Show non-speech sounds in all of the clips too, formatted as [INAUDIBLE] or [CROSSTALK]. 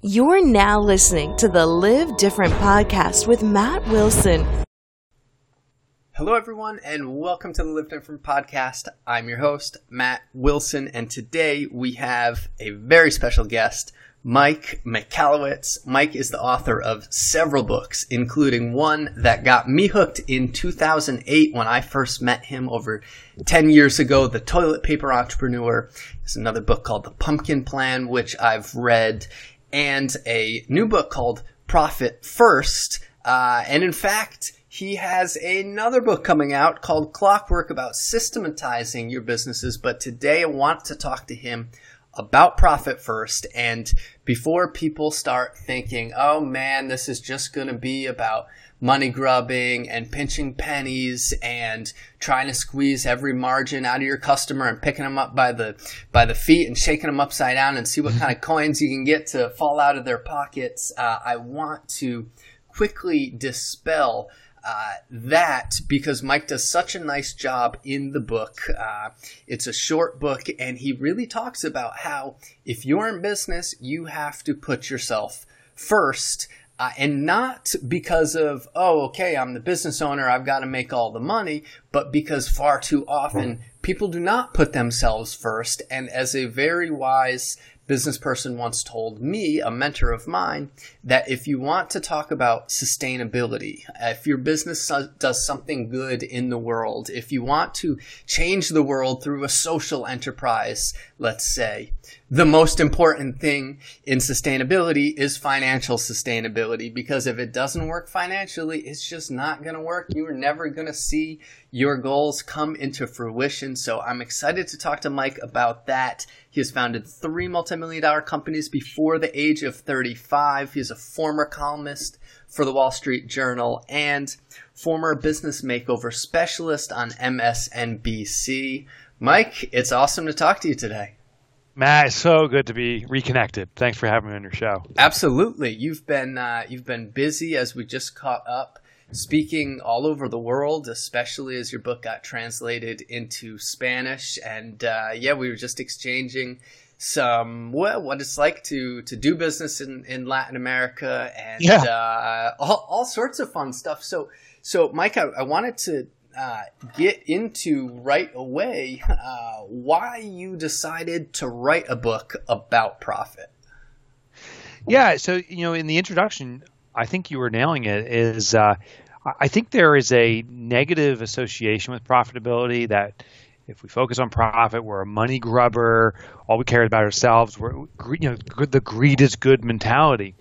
You're now listening to the Live Different podcast with Matt Wilson. Hello, everyone, and welcome to the Live Different podcast. I'm your host, Matt Wilson, and today we have a very special guest, Mike Michalowicz. Mike is the author of several books, including one that got me hooked in 2008 when I first met him over 10 years ago, The Toilet Paper Entrepreneur. There's another book called The Pumpkin Plan, which I've read, and a new book called Profit First. Uh, and in fact, he has another book coming out called Clockwork about systematizing your businesses. But today I want to talk to him about profit first. And before people start thinking, oh man, this is just going to be about money grubbing and pinching pennies and trying to squeeze every margin out of your customer and picking them up by the by the feet and shaking them upside down and see what kind of [LAUGHS] coins you can get to fall out of their pockets. Uh, I want to quickly dispel uh, that because Mike does such a nice job in the book. Uh, it's a short book, and he really talks about how if you're in business, you have to put yourself first. Uh, and not because of, oh, okay, I'm the business owner, I've got to make all the money, but because far too often people do not put themselves first. And as a very wise business person once told me, a mentor of mine, that if you want to talk about sustainability, if your business does something good in the world, if you want to change the world through a social enterprise, let's say, the most important thing in sustainability is financial sustainability because if it doesn't work financially, it's just not going to work. You are never going to see your goals come into fruition. So I'm excited to talk to Mike about that. He has founded three multi-million dollar companies before the age of 35. He's a former columnist for the Wall Street Journal and former business makeover specialist on MSNBC. Mike, it's awesome to talk to you today. Matt, it's so good to be reconnected. Thanks for having me on your show. Absolutely, you've been uh, you've been busy as we just caught up, speaking all over the world, especially as your book got translated into Spanish. And uh, yeah, we were just exchanging some well, what it's like to to do business in, in Latin America and yeah. uh, all, all sorts of fun stuff. So so Mike, I, I wanted to uh, get into right away uh, why you decided to write a book about profit. Yeah, so you know, in the introduction, I think you were nailing it. Is uh, I think there is a negative association with profitability that if we focus on profit, we're a money grubber. All we care about ourselves. We're you know the greed is good mentality,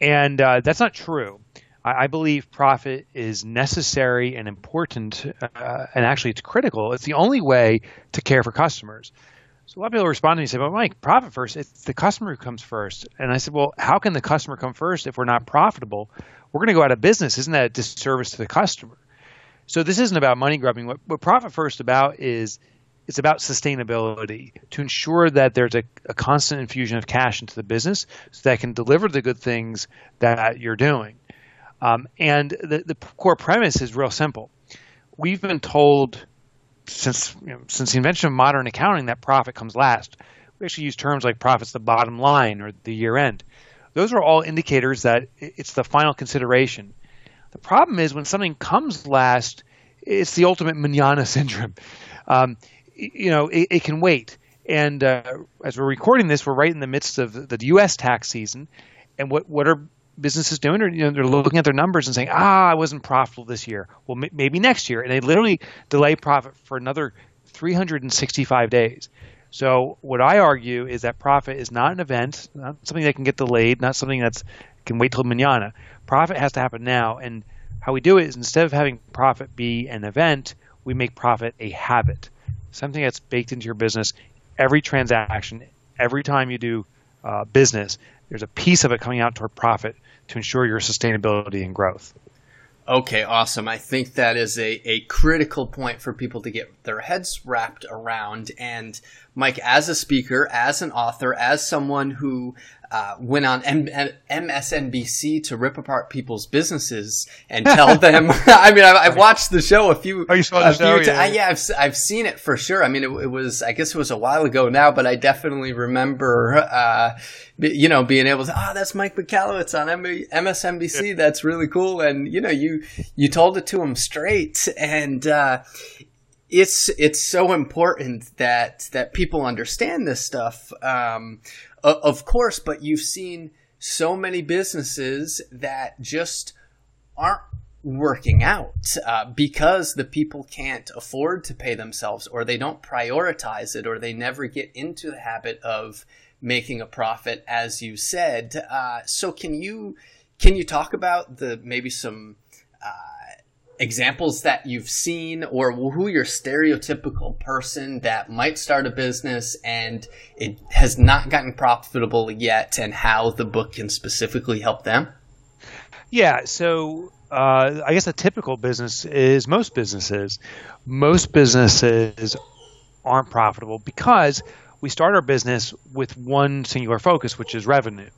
and uh, that's not true. I, believe profit is necessary and important, uh, and actually it's critical. It's the only way to care for customers. So a lot of people respond to me and say, "Well, Mike, profit first. It's the customer who comes first. And I said, "Well, how can the customer come first if we're not profitable? We're going to go out of business. Isn't that a disservice to the customer?" So this isn't about money grubbing. What, what profit first about is it's about sustainability to ensure that there's a, a, constant infusion of cash into the business so that can deliver the good things that you're doing. Um, and the, the core premise is real simple. We've been told since you know, since the invention of modern accounting that profit comes last. We actually use terms like profit's the bottom line or the year end. Those are all indicators that it's the final consideration. The problem is when something comes last, it's the ultimate manana [LAUGHS] syndrome. Um, you know, it, it, can wait. And uh, as we're recording this, we're right in the midst of the, U.S. tax season. And what, what are businesses doing, or you know, they're looking at their numbers and saying, "Ah, I wasn't profitable this year. Well, m- maybe next year," and they literally delay profit for another 365 days. So, what I argue is that profit is not an event, not something that can get delayed, not something that's can wait till manana. Profit has to happen now, and how we do it is instead of having profit be an event, we make profit a habit, something that's baked into your business. Every transaction, every time you do uh, business, there's a piece of it coming out toward profit to ensure your sustainability and growth. Okay, awesome. I think that is a, a critical point for people to get their heads wrapped around. And Mike, as a speaker, as an author, as someone who uh, went on M- M- MSNBC to rip apart people's businesses and tell them. [LAUGHS] [LAUGHS] I mean, I've, I've, watched the show a few. Oh, you saw the show? yeah, yeah I've, I've seen it for sure. I mean, it, it, was. I guess it was a while ago now, but I definitely remember. Uh, you know, being able to, oh, that's Mike Michalowicz on M- MSNBC. Yeah. That's really cool. And you know, you you told it to him straight, and uh, it's it's so important that that people understand this stuff. Um, of course, but you've seen so many businesses that just aren't working out uh, because the people can't afford to pay themselves or they don't prioritize it or they never get into the habit of making a profit as you said uh, so can you can you talk about the maybe some examples that you've seen or who your stereotypical person that might start a business and it has not gotten profitable yet and how the book can specifically help them? Yeah, so uh, I guess a typical business is most businesses. Most businesses aren't profitable because we start our business with one singular focus, which is revenue,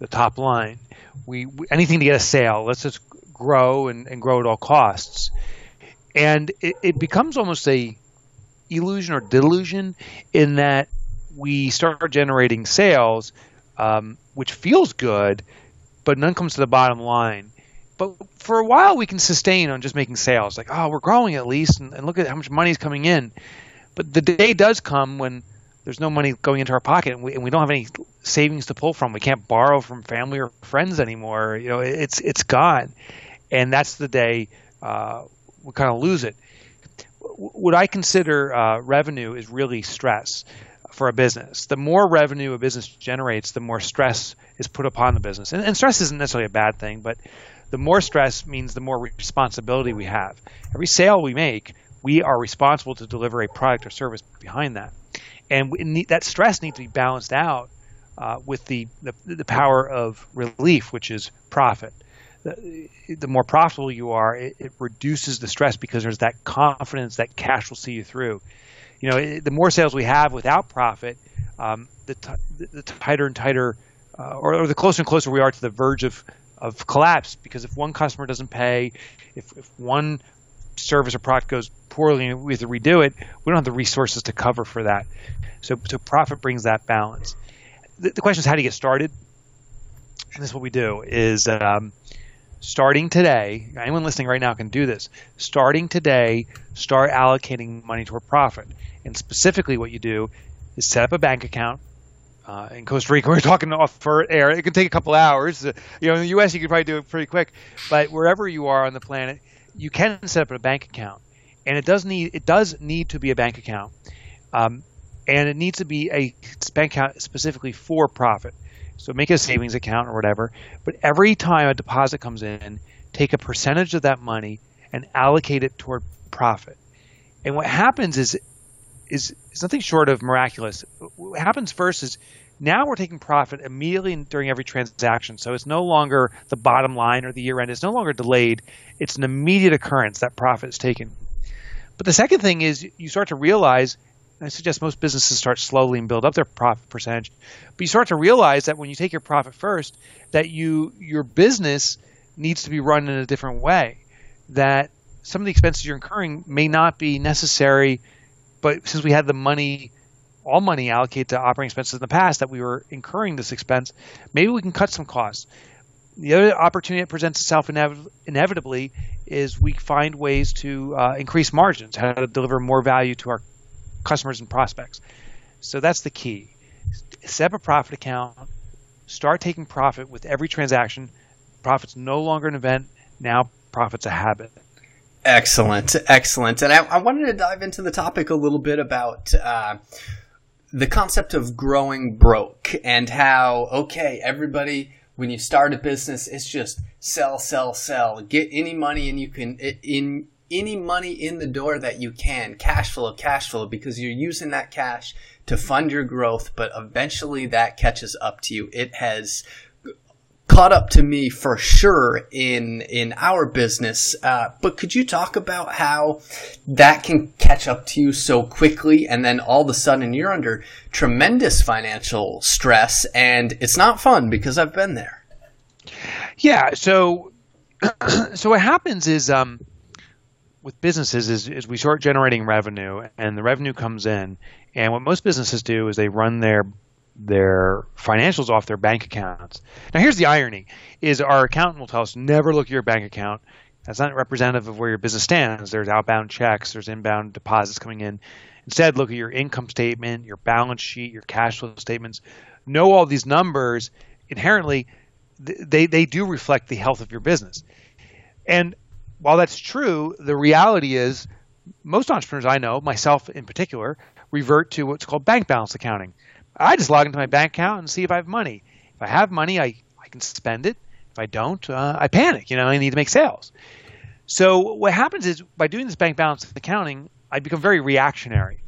the top line. We, anything to get a sale. Let's just grow and, and grow at all costs. And it, it becomes almost a illusion or delusion in that we start generating sales, um, which feels good, but none comes to the bottom line. But for a while, we can sustain on just making sales. Like, oh, we're growing at least, and, and look at how much money is coming in. But the day does come when there's no money going into our pocket, and we, and we don't have any savings to pull from. We can't borrow from family or friends anymore. You know, it's it's gone and that's the day uh, we kind of lose it. What I consider uh, revenue is really stress for a business. The more revenue a business generates, the more stress is put upon the business. And, and, stress isn't necessarily a bad thing, but the more stress means the more responsibility we have. Every sale we make, we are responsible to deliver a product or service behind that. And need, that stress needs to be balanced out uh, with the, the, the power of relief, which is profit the, the more profitable you are, it, it, reduces the stress because there's that confidence that cash will see you through. You know, it, the more sales we have without profit, um, the, t- the, tighter and tighter, uh, or, or, the closer and closer we are to the verge of, of collapse. Because if one customer doesn't pay, if, if one service or product goes poorly and we have to redo it, we don't have the resources to cover for that. So, so profit brings that balance. The, the question is how do you get started? And this is what we do is um, starting today, anyone listening right now can do this. Starting today, start allocating money toward profit. And specifically, what you do is set up a bank account. Uh, in Costa Rica, [LAUGHS] we're talking off for air. It can take a couple hours. Uh, you know, in the U.S., you can probably do it pretty quick. But wherever you are on the planet, you can set up a bank account, and it does need it does need to be a bank account, um, and it needs to be a bank account specifically for profit. So make a savings account or whatever. But every time a deposit comes in, take a percentage of that money and allocate it toward profit. And what happens is is, nothing short of miraculous. What happens first is now we're taking profit immediately during every transaction. So it's no longer the bottom line or the year end. It's no longer delayed. It's an immediate occurrence that profit is taken. But the second thing is you start to realize I suggest most businesses start slowly and build up their profit percentage. But you start to realize that when you take your profit first, that you your business needs to be run in a different way. That some of the expenses you're incurring may not be necessary, but since we had the money, all money allocated to operating expenses in the past, that we were incurring this expense, maybe we can cut some costs. The other opportunity that presents itself inev- inevitably is we find ways to uh, increase margins, how to deliver more value to our customers and prospects. So that's the key. Set up a profit account. Start taking profit with every transaction. Profit's no longer an event. Now profit's a habit. Excellent, excellent. And I, I wanted to dive into the topic a little bit about uh, the concept of growing broke and how okay, everybody when you start a business, it's just sell, sell, sell. Get any money and you can in any money in the door that you can, cash flow, cash flow, because you're using that cash to fund your growth, but eventually that catches up to you. It has caught up to me for sure in in our business. Uh, but could you talk about how that can catch up to you so quickly, and then all of a sudden you're under tremendous financial stress, and it's not fun because I've been there. Yeah. So, [CLEARS THROAT] so what happens is. Um, with businesses is, is we start generating revenue and the revenue comes in and what most businesses do is they run their their financials off their bank accounts. Now, here's the irony: is our accountant will tell us never look at your bank account. That's not representative of where your business stands. There's outbound checks, there's inbound deposits coming in. Instead, look at your income statement, your balance sheet, your cash flow statements. Know all these numbers. Inherently, they they do reflect the health of your business. And while that's true, the reality is most entrepreneurs I know, myself in particular, revert to what's called bank balance accounting. I just log into my bank account and see if I have money. If I have money, I, I can spend it. If I don't, uh, I panic. You know, I need to make sales. So what happens is by doing this bank balance accounting, I become very reactionary.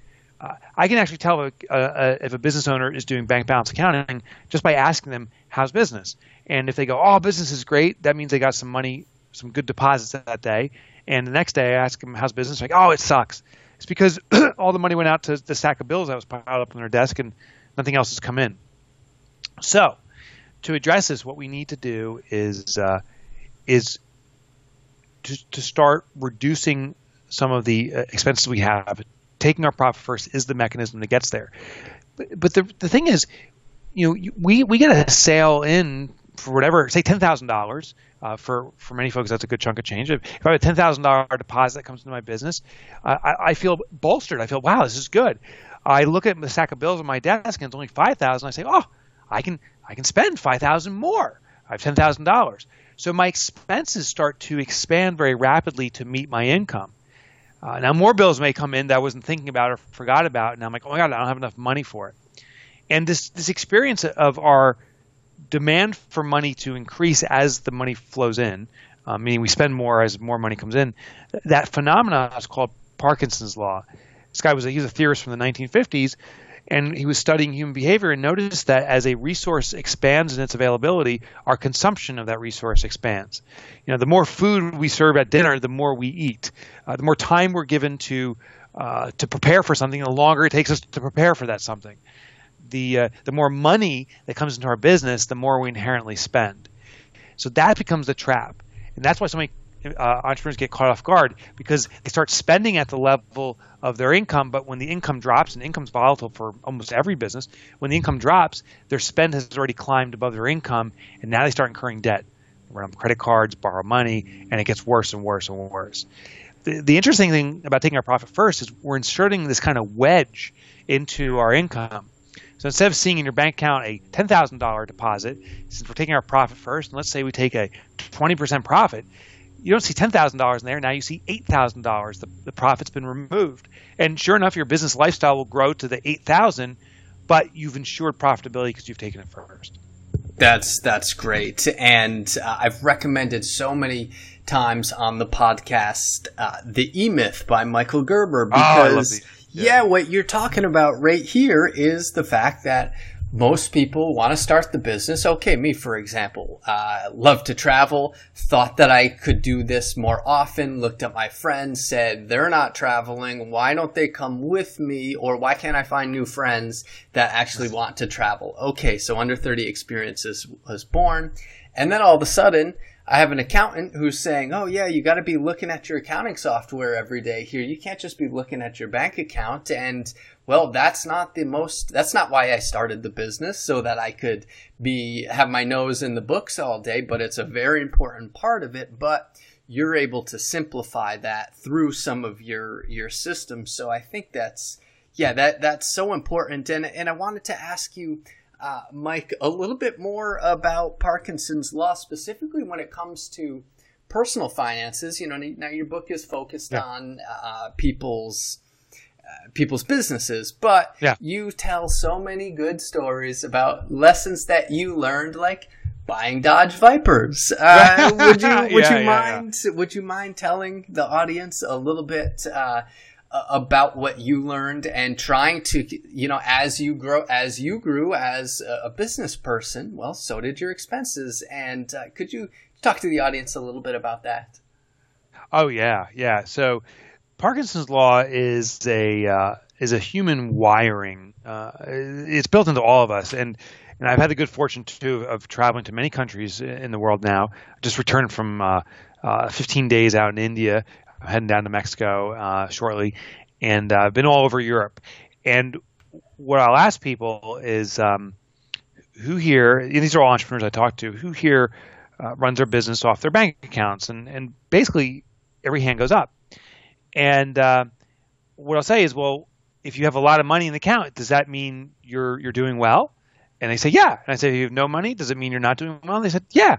Uh, I can actually tell if a, if a business owner is doing bank balance accounting just by asking them how's business. And if they go, oh, business is great, that means they got some money, some good deposits that day. And the next day I ask them how's business, like, oh, it sucks. It's because [CLEARS THROAT] all the money went out to the stack of bills that was piled up on their desk, and Nothing else has come in. So, to address this, what we need to do is uh, is to, to start reducing some of the uh, expenses we have. Taking our profit first is the mechanism that gets there. But, but the the thing is, you know, we we get a sale in for whatever, say ten thousand uh, dollars. For for many folks, that's a good chunk of change. If, if I have a ten thousand dollar deposit that comes into my business, uh, I, I feel bolstered. I feel wow, this is good. I look at the stack of bills on my desk and it's only five thousand. I say, oh, I can I can spend five thousand more. I have ten thousand dollars. So my expenses start to expand very rapidly to meet my income. Uh, now more bills may come in that I wasn't thinking about or forgot about, and I'm like, oh my god, I don't have enough money for it. And this this experience of our demand for money to increase as the money flows in, uh, meaning we spend more as more money comes in, that phenomenon is called Parkinson's law. This guy was a, he was a theorist from the 1950s, and he was studying human behavior and noticed that as a resource expands in its availability, our consumption of that resource expands. You know, the more food we serve at dinner, the more we eat. Uh, the more time we're given to uh, to prepare for something, the longer it takes us to prepare for that something. The uh, the more money that comes into our business, the more we inherently spend. So that becomes the trap, and that's why so many uh, entrepreneurs get caught off guard because they start spending at the level of their income, but when the income drops, and income's volatile for almost every business, when the income drops, their spend has already climbed above their income, and now they start incurring debt. Run up credit cards, borrow money, and it gets worse and worse and worse. The, the interesting thing about taking our profit first is we're inserting this kind of wedge into our income. So instead of seeing in your bank account a $10,000 deposit, since we're taking our profit first, and let's say we take a 20% profit, you don't see ten thousand dollars in there. Now you see eight thousand dollars. The the profit's been removed, and sure enough, your business lifestyle will grow to the eight thousand, but you've ensured profitability because you've taken it first. That's that's great, and uh, I've recommended so many times on the podcast uh, the E Myth by Michael Gerber oh, because oh, yeah. what you're talking about right here is the fact that most people want to start the business. Okay, me, for example, uh, love to travel, thought that I could do this more often, looked at my friends, said they're not traveling. Why don't they come with me? Or why can't I find new friends that actually want to travel? Okay, so under 30 experiences was born. And then all of a sudden, I have an accountant who's saying, "Oh yeah, you got to be looking at your accounting software every day here. You can't just be looking at your bank account." And well, that's not the most that's not why I started the business so that I could be have my nose in the books all day, but it's a very important part of it, but you're able to simplify that through some of your your systems. So I think that's yeah, that that's so important and and I wanted to ask you uh, Mike, a little bit more about Parkinson's law, specifically when it comes to personal finances. You know, now your book is focused yeah. on uh, people's uh, people's businesses, but yeah. you tell so many good stories about lessons that you learned, like buying Dodge Vipers. Uh, [LAUGHS] would you would yeah, you mind would you mind telling the audience a little bit? About what you learned and trying to, you know, as you grow, as you grew as a business person, well, so did your expenses. And uh, could you talk to the audience a little bit about that? Oh yeah, yeah. So Parkinson's law is a uh, is a human wiring. Uh, it's built into all of us, and and I've had the good fortune too of traveling to many countries in the world now. Just returned from uh, uh, 15 days out in India. I'm heading down to Mexico uh, shortly, and I've been all over Europe. And what I'll ask people is, um, who here? these are all entrepreneurs I talk to. Who here uh, runs their business off their bank accounts? And and basically, every hand goes up. And uh, what I'll say is, well, if you have a lot of money in the account, does that mean you're you're doing well? And they say, yeah. And I say, if you have no money. Does it mean you're not doing well? And they said, yeah.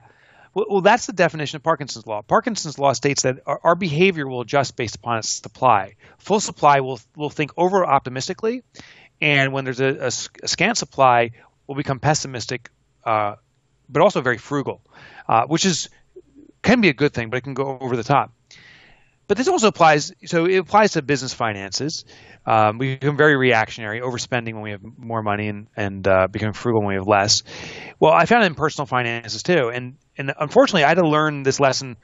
Well, well, that's the definition of Parkinson's law. Parkinson's law states that our, our behavior will adjust based upon its supply. Full supply will will think over optimistically, and when there's a, a, a scant supply, will become pessimistic, uh, but also very frugal, uh, which is can be a good thing, but it can go over the top. But this also applies. So it applies to business finances. Um, we become very reactionary, overspending when we have more money, and and uh, becoming frugal when we have less. Well, I found it in personal finances too, and and unfortunately, I had to learn this lesson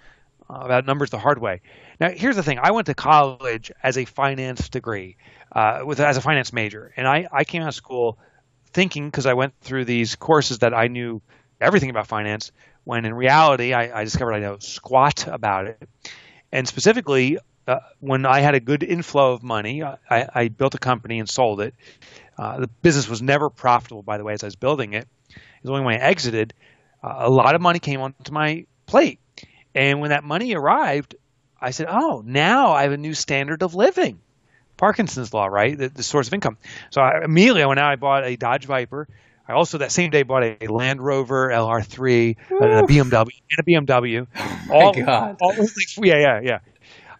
uh, about numbers the hard way. Now, here's the thing: I went to college as a finance degree, uh, with as a finance major, and I I came out of school thinking because I went through these courses that I knew everything about finance. When in reality, I, I discovered I know squat about it and specifically, uh, when I had a good inflow of money, I, I built a company and sold it. Uh, the business was never profitable, by the way, as I was building it. It was only when I exited, uh, a lot of money came onto my plate. And when that money arrived, I said, oh, now I have a new standard of living. Parkinson's law, right? The, the source of income. So I, immediately I went out, I bought a Dodge Viper. I also that same day bought a Land Rover LR3, and a BMW, and [GASPS] a BMW. Oh my God! [LAUGHS] All, yeah, yeah, yeah.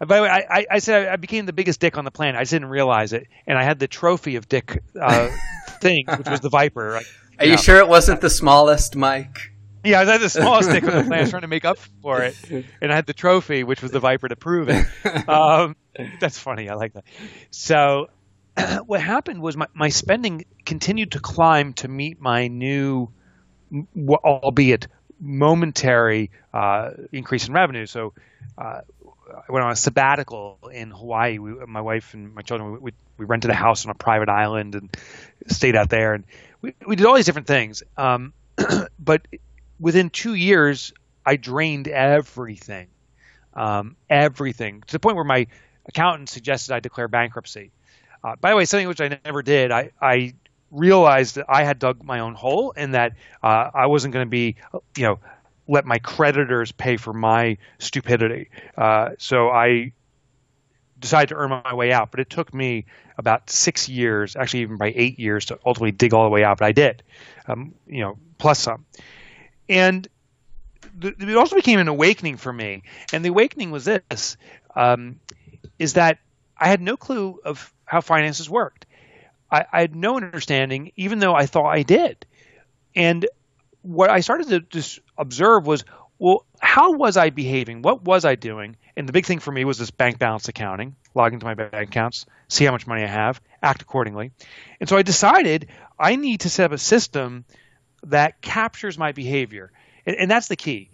By the way, I, I said I became the biggest dick on the planet. I just didn't realize it, and I had the trophy of dick uh, [LAUGHS] thing, which was the Viper. Right? Are you, you sure it wasn't the smallest, Mike? Yeah, I had the smallest dick on the [LAUGHS] planet. I was trying to make up for it, and I had the trophy, which was the Viper to prove it. Um, that's funny. I like that. So [CLEARS THROAT] what happened was my, my spending continued to climb to meet my new, albeit momentary, uh, increase in revenue. So uh, I went on a sabbatical in Hawaii. We, my wife and my children, we, we, rented a house on a private island and stayed out there. And we, we did all these different things. Um, [CLEARS THROAT] but within two years, I drained everything. Um, everything to the point where my accountant suggested I declare bankruptcy. Uh, by the way, something which I never did, I, I realized that I had dug my own hole and that uh, I wasn't going to be, you know, let my creditors pay for my stupidity. Uh, so I decided to earn my way out, but it took me about six years, actually even by eight years, to ultimately dig all the way out. But I did, um, you know, plus some. And th- it also became an awakening for me. And the awakening was this: um, is that I had no clue of how finances worked. I, I, had no understanding, even though I thought I did. And what I started to just observe was, well, how was I behaving? What was I doing? And the big thing for me was this bank balance accounting, log into my bank accounts, see how much money I have, act accordingly. And so I decided I need to set up a system that captures my behavior. And, and that's the key.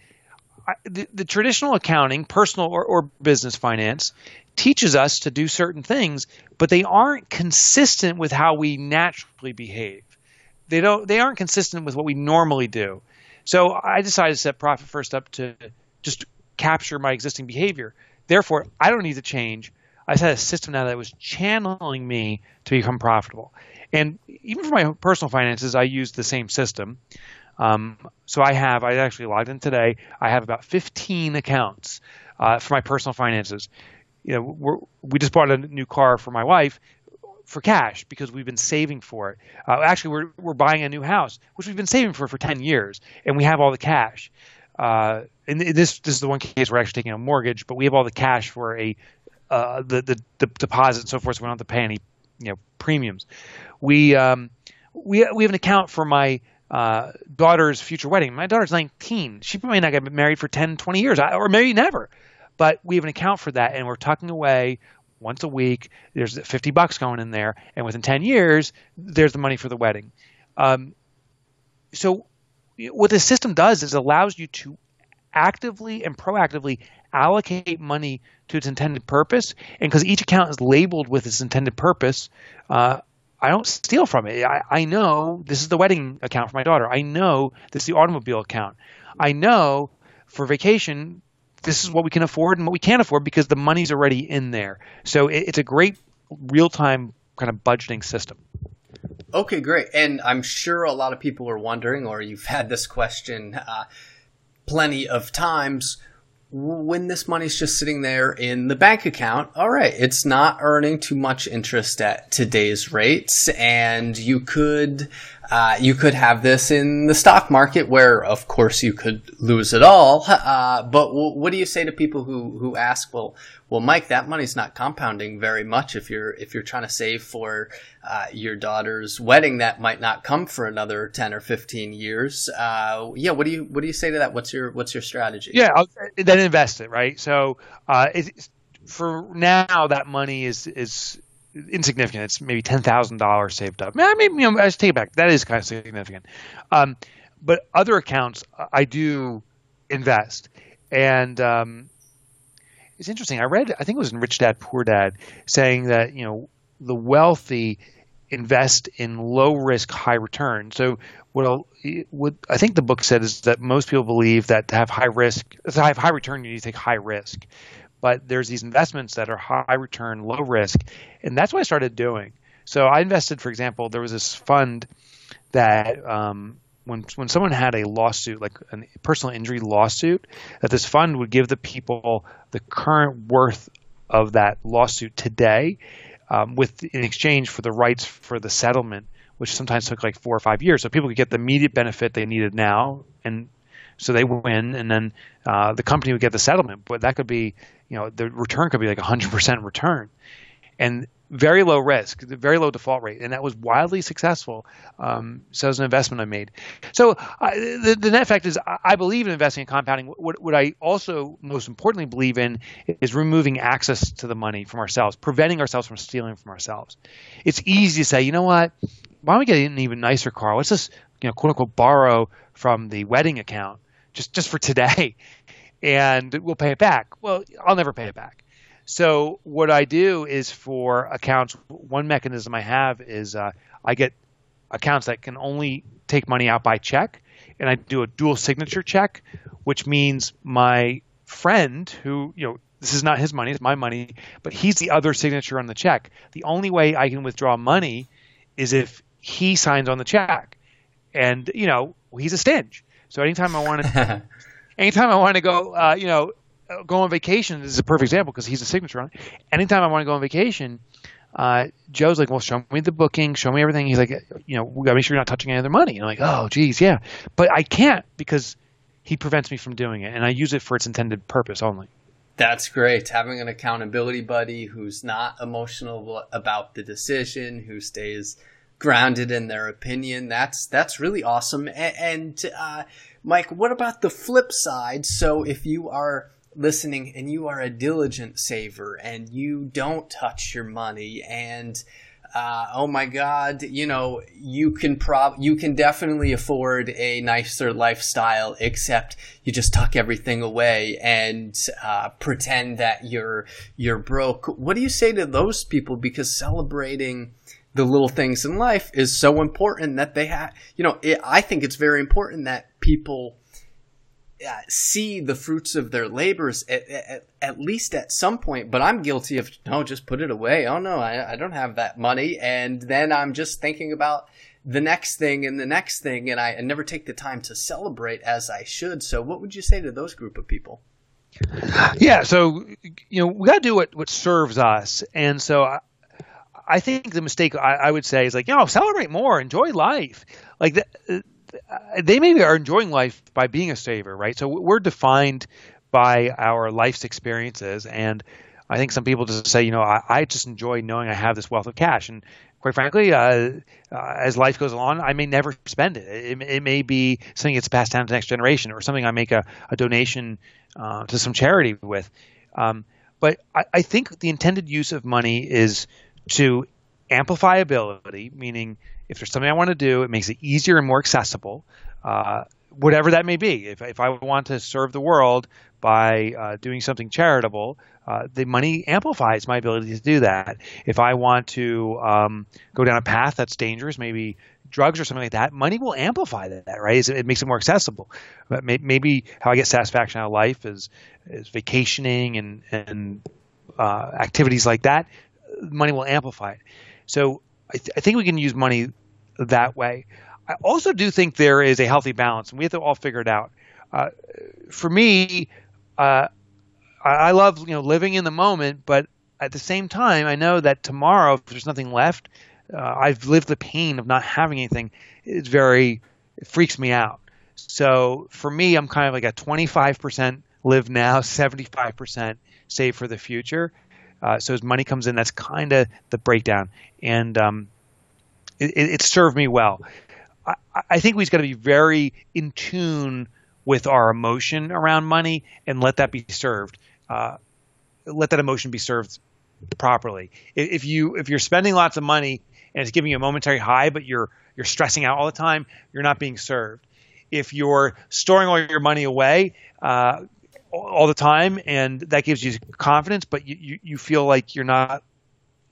I, the, the, traditional accounting, personal or, or business finance, teaches us to do certain things, but they aren't consistent with how we naturally behave. They don't they aren't consistent with what we normally do. So I decided to set profit first up to just capture my existing behavior. Therefore, I don't need to change. I set a system now that was channeling me to become profitable. And even for my personal finances, I use the same system. Um, so I have, I actually logged in today. I have about 15 accounts uh, for my personal finances you know, we just bought a new car for my wife for cash because we've been saving for it. Uh, actually, we're we're buying a new house, which we've been saving for for ten years, and we have all the cash. Uh, and this this is the one case we're actually taking a mortgage, but we have all the cash for a uh, the, the, the deposit and so forth, so we don't have to pay any you know premiums. We um, we we have an account for my uh, daughter's future wedding. My daughter's 19. She may not get married for 10, 20 years, or maybe never but we have an account for that, and we're tucking away once a week. There's 50 bucks going in there, and within 10 years, there's the money for the wedding. Um, so, what the system does is allows you to actively and proactively allocate money to its intended purpose. And because each account is labeled with its intended purpose, uh, I don't steal from it. I, I know this is the wedding account for my daughter. I know this is the automobile account. I know for vacation, this is what we can afford and what we can't afford because the money's already in there. So it, it's a great real time kind of budgeting system. Okay, great. And I'm sure a lot of people are wondering, or you've had this question uh, plenty of times when this money's just sitting there in the bank account, all right, it's not earning too much interest at today's rates, and you could uh, you could have this in the stock market, where of course you could lose it all. [LAUGHS] Uh, but w- what do you say to people who who ask, well, well, Mike, that money's not compounding very much if you're if you're trying to save for uh, your daughter's wedding that might not come for another ten or fifteen years. Uh, yeah, what do you what do you say to that? What's your what's your strategy? Yeah, I'll, then invest it, right? So uh, for now, that money is is insignificant. It's maybe ten thousand dollars saved up. Maybe you know, I just take it back. That is kind of significant. Um, but other accounts, I do invest, and um, it's interesting. I read, I think it was in Rich Dad Poor Dad, saying that you know the wealthy invest in low risk, high return. So what, what I think the book said is that most people believe that to have high risk, to have high return, you need to take high risk. But there's these investments that are high return, low risk, and that's what I started doing. So I invested, for example, there was this fund that um, when when someone had a lawsuit, like a personal injury lawsuit, that this fund would give the people the current worth of that lawsuit today, um, with in exchange for the rights for the settlement, which sometimes took like four or five years. So people could get the immediate benefit they needed now, and so they win, and then uh, the company would get the settlement. But that could be, you know, the return could be like 100% return, and very low risk, very low default rate, and that was wildly successful. Um, so it was an investment I made. So the, the, net fact is, I believe in investing in compounding. What, what, I also most importantly believe in is removing access to the money from ourselves, preventing ourselves from stealing from ourselves. It's easy to say, you know what? Why don't we get an even nicer car? Let's just, you know, quote unquote, borrow from the wedding account just just for today, [LAUGHS] and we'll pay it back. Well, I'll never pay it back so what I do is for accounts, one mechanism I have is uh, I get accounts that can only take money out by check, and I do a dual signature check, which means my friend who you know this is not his money, it's my money, but he's the other signature on the check. The only way I can withdraw money is if he signs on the check, and you know he's a stinge. So anytime I want to, [LAUGHS] anytime I want to go, uh, you know, go on vacation this is a perfect example because he's a signature on it. Anytime I want to go on vacation, uh, Joe's like, well, show me the booking, show me everything. He's like, you know, we got to make sure you're not touching any other money. And I'm like, oh, geez, yeah. But I can't because he prevents me from doing it, and I use it for its intended purpose only. That's great. Having an accountability buddy who's not emotional about the decision, who stays grounded in their opinion. That's that's really awesome. And, and uh, Mike, what about the flip side? So if you are listening and you are a diligent saver and you don't touch your money and uh, oh my god you know you can prob you can definitely afford a nicer lifestyle except you just tuck everything away and uh, pretend that you're you're broke what do you say to those people because celebrating the little things in life is so important that they have you know it, i think it's very important that people uh, see the fruits of their labors at, at, at, least at some point. But I'm guilty of no, just put it away. Oh no, I, I don't have that money, and then I'm just thinking about the next thing and the next thing, and I, I never take the time to celebrate as I should. So, what would you say to those group of people? Yeah, so you know we got to do what what serves us, and so I think the mistake I, I, would say is like you know celebrate more, enjoy life. Like the, they maybe are enjoying life by being a saver, right? So we're defined by our life's experiences, and I think some people just say, you know, I, I just enjoy knowing I have this wealth of cash, and quite frankly, uh, uh, as life goes along, I may never spend it. It, it may be something that's passed down to the next generation, or something I make a, a donation uh, to some charity with. Um, but I, I think the intended use of money is to amplify ability, meaning if there's something I want to do, it makes it easier and more accessible, uh, whatever that may be. If, if I want to serve the world by uh, doing something charitable, uh, the money amplifies my ability to do that. If I want to um, go down a path that's dangerous, maybe drugs or something like that, money will amplify that, right? It makes it more accessible. But maybe how I get satisfaction out of life is is vacationing and and uh, activities like that. Money will amplify it. So I, th- I, think we can use money that way. I also do think there is a healthy balance, and we have to all figure it out. Uh, for me, uh, I, love you know living in the moment, but at the same time, I know that tomorrow, if there's nothing left, uh, I've lived the pain of not having anything. It's very, it freaks me out. So for me, I'm kind of like a 25% live now, [LAUGHS] 75% save for the future. Uh, so as money comes in, that's kind of the breakdown, and um, it, it, served me well. I, I think we've got to be very in tune with our emotion around money and let that be served. Uh, let that emotion be served properly. If you if you're spending lots of money and it's giving you a momentary high, but you're you're stressing out all the time, you're not being served. If you're storing all your money away uh, all the time, and that gives you confidence, but you, you, you feel like you're not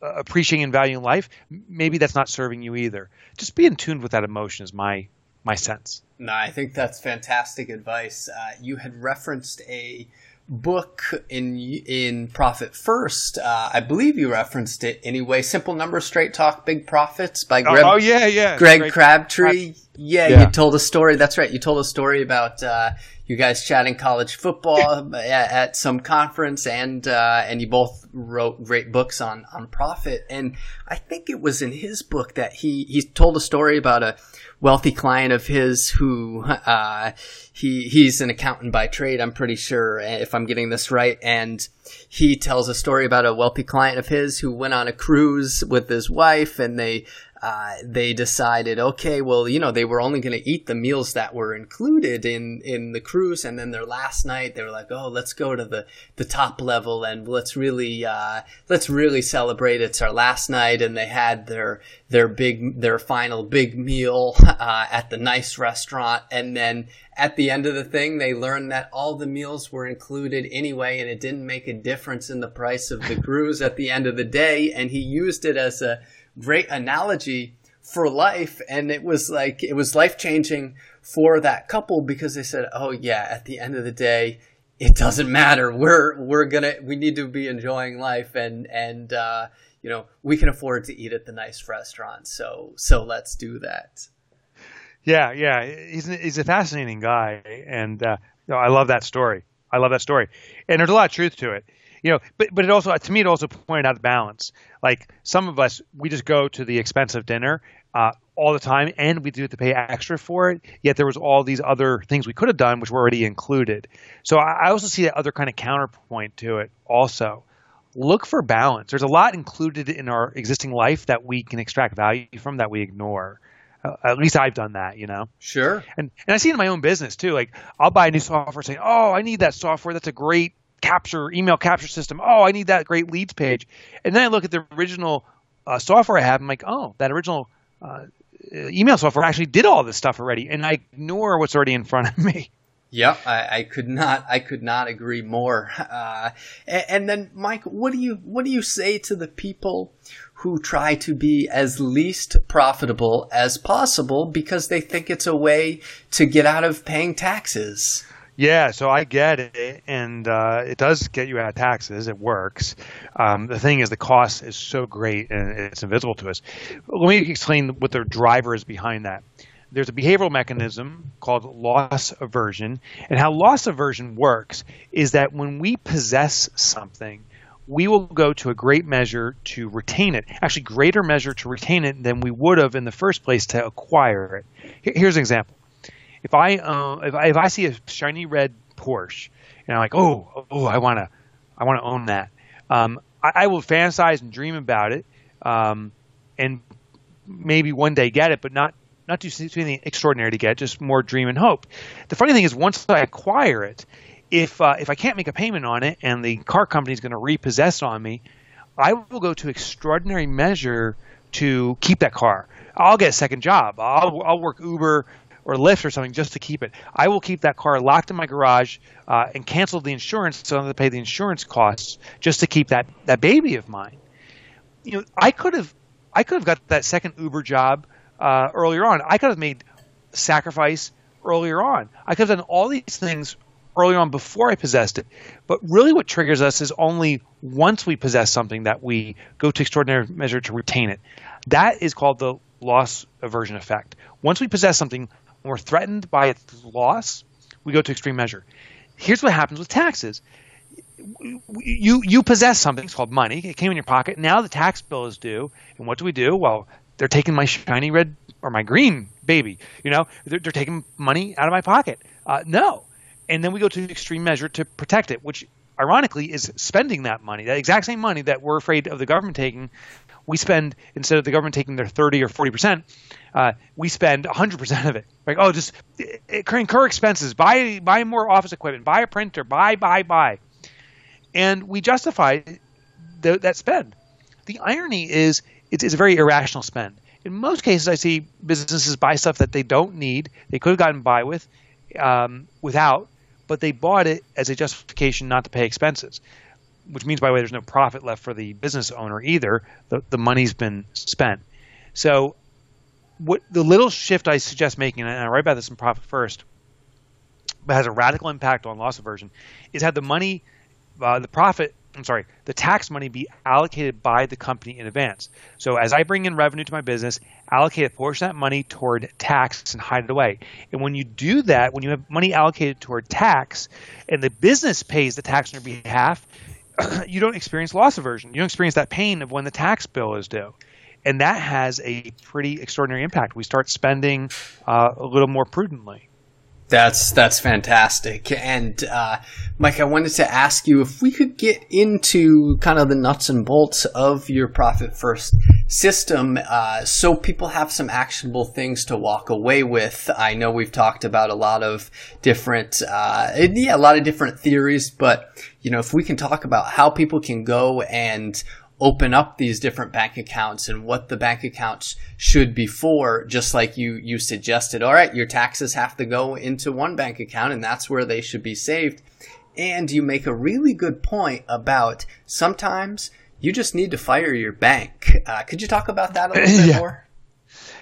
uh, appreciating and valuing life, maybe that's not serving you either. Just be in tune with that emotion is my my sense. No, I think that's fantastic advice. Uh, you had referenced a book in in Profit First. Uh, I believe you referenced it anyway. Simple Numbers, Straight Talk, Big Profits by Greg. Oh, oh yeah, yeah. Greg Great. Crabtree. Yeah, yeah, you told a story. That's right. You told a story about uh, you guys chatting college football [LAUGHS] at, some conference, and uh, and you both wrote great books on on profit. And I think it was in his book that he he told a story about a wealthy client of his who uh, he he's an accountant by trade. I'm pretty sure if I'm getting this right, and he tells a story about a wealthy client of his who went on a cruise with his wife, and they uh, they decided, okay, well, you know, they were only going to eat the meals that were included in, in the cruise. And then their last night, they were like, oh, let's go to the, the top level and let's really, uh, let's really celebrate. It's our last night. And they had their, their big, their final big meal, [LAUGHS] uh, at the nice restaurant. And then at the end of the thing, they learned that all the meals were included anyway, and it didn't make a difference in the price of the [LAUGHS] cruise at the end of the day. And he used it as a, great analogy for life. And it was like, it was life changing for that couple because they said, oh, yeah, at the end of the day, it doesn't matter. We're, we're gonna, we need to be enjoying life and, and, uh, you know, we can afford to eat at the nice restaurant. So, so let's do that. Yeah, yeah, he's he's a fascinating guy, and uh, I love that story. I love that story, and there's a lot of truth to it you know, but but it also to me it also pointed out the balance. Like some of us, we just go to the expensive dinner uh, all the time, and we do have to pay extra for it. Yet there was all these other things we could have done, which were already included. So I, I also see that other kind of counterpoint to it. Also, look for balance. There's a lot included in our existing life that we can extract value from that we ignore. Uh, at least I've done that, you know. Sure. And and I see it in my own business too. Like I'll buy a new software, saying, "Oh, I need that software. That's a great capture email capture system. Oh, I need that great leads page. And then I look at the original uh, software I have. I'm like, oh, that original uh, email software actually did all this stuff already, and I ignore what's already in front of me. [LAUGHS] Yeah, I, I could not. I could not agree more. [LAUGHS] Uh, and, and, then, Mike, what do you what do you say to the people who try to be as least profitable as possible because they think it's a way to get out of paying taxes? Yeah, so I get it, and uh, it does get you out of taxes. It works. Um, the thing is, the cost is so great and it's invisible to us. Let me explain what the driver is behind that. There's a behavioral mechanism called loss aversion, and how loss aversion works is that when we possess something, we will go to a great measure to retain it. Actually, greater measure to retain it than we would have in the first place to acquire it. Here's an example if I uh, if I, if I see a shiny red Porsche and I'm like, oh, oh, I want to, I want to own that. Um, I, I, will fantasize and dream about it, um, and maybe one day get it, but not not do anything extraordinary to get, just more dream and hope. The funny thing is, once I acquire it, if uh, if I can't make a payment on it and the car company is going to repossess on me, I will go to extraordinary measure to keep that car. I'll get a second job. I'll, I'll work Uber or Lyft or something just to keep it. I will keep that car locked in my garage uh, and cancel the insurance so I don't have to pay the insurance costs just to keep that, that baby of mine. You know, I could have I could have got that second Uber job uh, earlier on. I could have made sacrifice earlier on. I could have done all these things early on before I possessed it. But really, what triggers us is only once we possess something that we go to extraordinary measure to retain it. That is called the loss aversion effect. Once we possess something, when we're threatened by its loss, we go to extreme measure. Here's what happens with taxes. You you possess something. It's called money. It came in your pocket. Now the tax bill is due, and what do we do? Well, they're taking my shiny red or my green baby. You know, they're, they're taking money out of my pocket. Uh, no, and then we go to extreme measure to protect it, which ironically is spending that money, that exact same money that we're afraid of the government taking. We spend instead of the government taking their thirty or forty percent, uh, we spend hundred percent of it. Like, oh, just incur expenses, buy buy more office equipment, buy a printer, buy buy buy, and we justify the, that spend. The irony is, it's, it's a very irrational spend. In most cases, I see businesses buy stuff that they don't need, they could have gotten by with um, without, but they bought it as a justification not to pay expenses, which means, by the way, there's no profit left for the business owner either. The, the money's been spent. So, what the little shift I suggest making, and I write about this in Profit First, but has a radical impact on loss aversion, is have the money, uh, the profit I'm sorry, the tax money be allocated by the company in advance. So as I bring in revenue to my business, allocate a portion of that money toward tax and hide it away. And when you do that, when you have money allocated toward tax and the business pays the tax on your behalf, [CLEARS THROAT] you don't experience loss aversion. You don't experience that pain of when the tax bill is due. And that has a pretty extraordinary impact. We start spending uh, a little more prudently. That's that's fantastic. And uh, Mike, I wanted to ask you if we could get into kind of the nuts and bolts of your profit first system, uh, so people have some actionable things to walk away with. I know we've talked about a lot of different, uh, yeah, a lot of different theories, but you know, if we can talk about how people can go and open up these different bank accounts and what the bank accounts should be for, just like you, you suggested. All right, your taxes have to go into one bank account and that's where they should be saved. And you make a really good point about sometimes you just need to fire your bank. Uh, could you talk about that a little [CLEARS THROAT] bit yeah. more?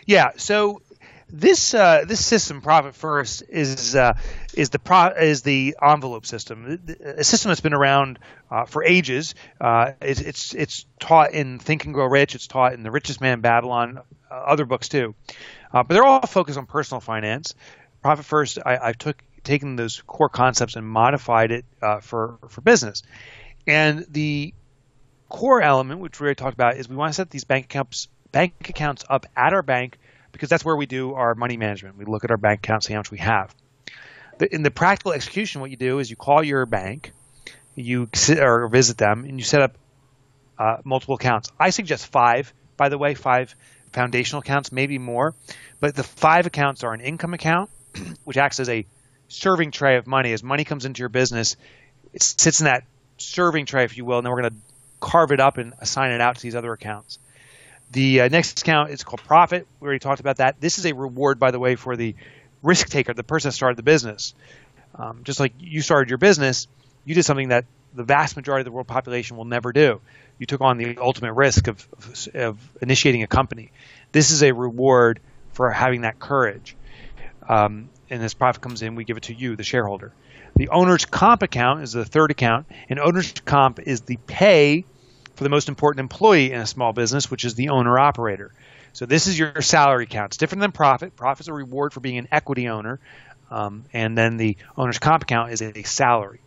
Yeah. So this uh, this system, Profit First, is uh, is the pro- is the envelope system, a system that's been around uh, for ages. Uh, it's, it's, it's taught in Think and Grow Rich. It's taught in The Richest Man in Babylon, uh, other books too. Uh, but they're all focused on personal finance. Profit First, I, I took taken those core concepts and modified it for for business. And the core element, which we already talked about, is we want to set these bank accounts bank accounts up at our bank because that's where we do our money management. We look at our bank account, see how much we have. In the practical execution, what you do is you call your bank, you sit or visit them, and you set up uh, multiple accounts. I suggest five, by the way, five foundational accounts, maybe more. But the five accounts are an income account, [CLEARS THROAT] which acts as a serving tray of money. As money comes into your business, it sits in that serving tray, if you will, and then we're going to carve it up and assign it out to these other accounts. The uh, next account is called profit. We already talked about that. This is a reward, by the way, for the risk taker, the person that started the business. Um, just like you started your business, you did something that the vast majority of the world population will never do. You took on the ultimate risk of, of, of initiating a company. This is a reward for having that courage. Um, and as profit comes in, we give it to you, the shareholder. The owner's comp account is the third account, and owner's comp is the pay for the most important employee in a small business, which is the owner operator. So this is your salary account. It's different than profit. Profit is a reward for being an equity owner, um, and then the owner's comp account is a salary.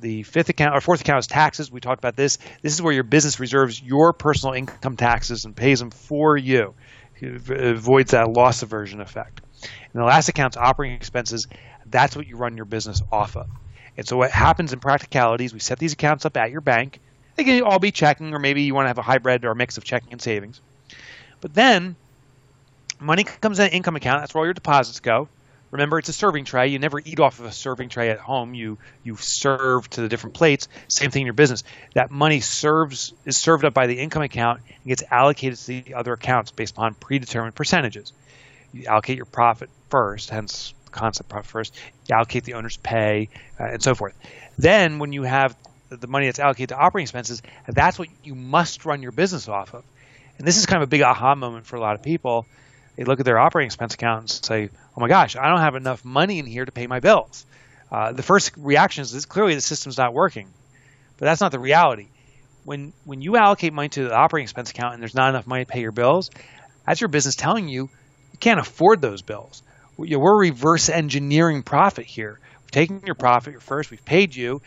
The fifth account or fourth account is taxes. We talked about this. This is where your business reserves your personal income taxes and pays them for you. It avoids that loss aversion effect. And the last account is operating expenses. That's what you run your business off of. And so what happens in practicality is we set these accounts up at your bank. They can all be checking, or maybe you want to have a hybrid or a mix of checking and savings. But then money comes in an income account. That's where all your deposits go. Remember, it's a serving tray. You never eat off of a serving tray at home. You you serve to the different plates. Same thing in your business. That money serves is served up by the income account and gets allocated to the other accounts based upon predetermined percentages. You allocate your profit first, hence the concept profit first. You allocate the owner's pay uh, and so forth. Then, when you have the money that's allocated to operating expenses, that's what you must run your business off of. And this is kind of a big aha moment for a lot of people. They look at their operating expense account and say, oh my gosh, I don't have enough money in here to pay my bills. Uh, the first reaction is this, clearly the system's not working, but that's not the reality. When when you allocate money to the operating expense account and there's not enough money to pay your bills, that's your business telling you you can't afford those bills. We're reverse engineering profit here. Taken your profit first. We've paid you.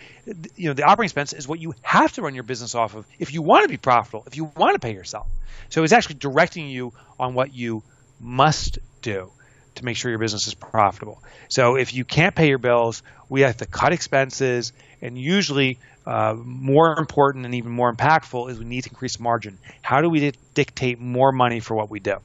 You know the operating expense is what you have to run your business off of if you want to be profitable. If you want to pay yourself, so it's actually directing you on what you must do to make sure your business is profitable. So if you can't pay your bills, we have to cut expenses, and usually uh, more important and even more impactful is we need to increase margin. How do we dictate more money for what we do?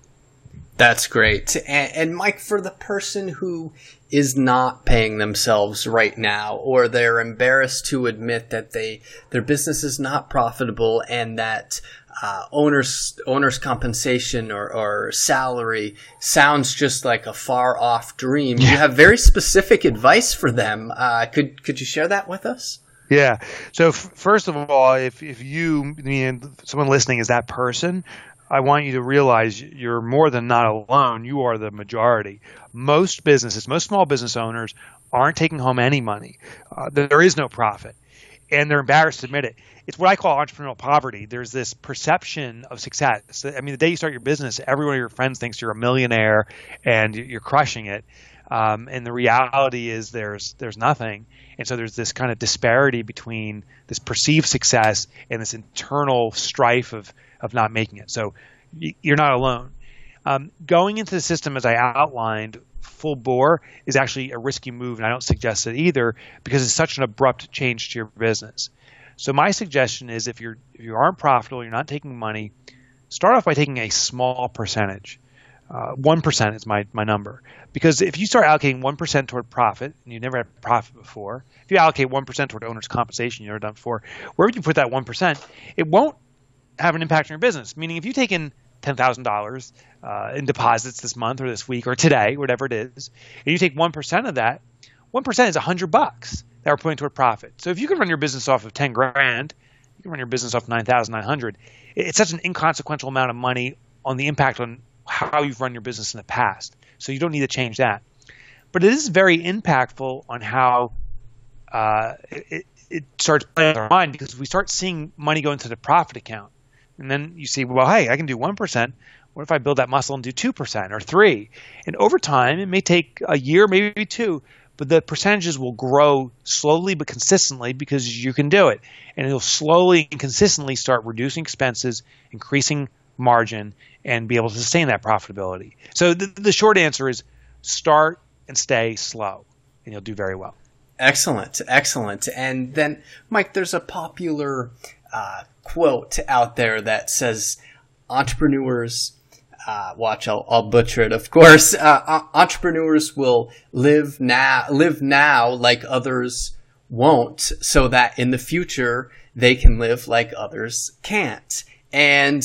That's great. And, and, Mike, for the person who is not paying themselves right now, or they're embarrassed to admit that they their business is not profitable and that uh, owner's owner's compensation or, or salary sounds just like a far off dream. Yeah. You have very specific advice for them. Uh, could could you share that with us? Yeah. So f- first of all, if if you I mean someone listening is that person, I want you to realize you're more than not alone. You are the majority. Most businesses, most small business owners aren't taking home any money. Uh, there is no profit and they're embarrassed to admit it. It's what I call entrepreneurial poverty. There's this perception of success. I mean, the day you start your business, every one of your friends thinks you're a millionaire and you're crushing it. Um, and the reality is there's there's nothing, and so there's this kind of disparity between this perceived success and this internal strife of of not making it. So you're not alone. Um, going into the system as I outlined full bore is actually a risky move, and I don't suggest it either because it's such an abrupt change to your business. So my suggestion is if you're if you aren't profitable, you're not taking money, start off by taking a small percentage. Uh, one is my my number because if you start allocating one percent toward profit, and you never had profit before, if you allocate one percent toward owner's compensation, you've never done before, Where would you put that one percent, it won't have an impact on your business. Meaning, if you take in ten thousand uh, dollars in deposits this month or this week or today, whatever it is, and you take one percent of that, one percent is hundred bucks that we're putting toward profit. So if you can run your business off of ten grand, you can run your business off nine thousand nine hundred. It's such an inconsequential amount of money on the impact on how you've run your business in the past. So you don't need to change that. But it is very impactful on how uh, it, it starts playing in our mind because we start seeing money go into the profit account and then you see, well, hey, I can do 1%. What if I build that muscle and do 2% or 3 And over time, it may take a year, maybe two, but the percentages will grow slowly but consistently because you can do it. And it'll slowly and consistently start reducing expenses, increasing margin, and be able to sustain that profitability. So the, the short answer is start and stay slow, and you'll do very well. Excellent, excellent. And then, Mike, there's a popular uh, quote out there that says entrepreneurs uh, watch I'll, I'll, butcher it of course [LAUGHS] uh, entrepreneurs will live now live now like others won't so that in the future they can live like others can't. And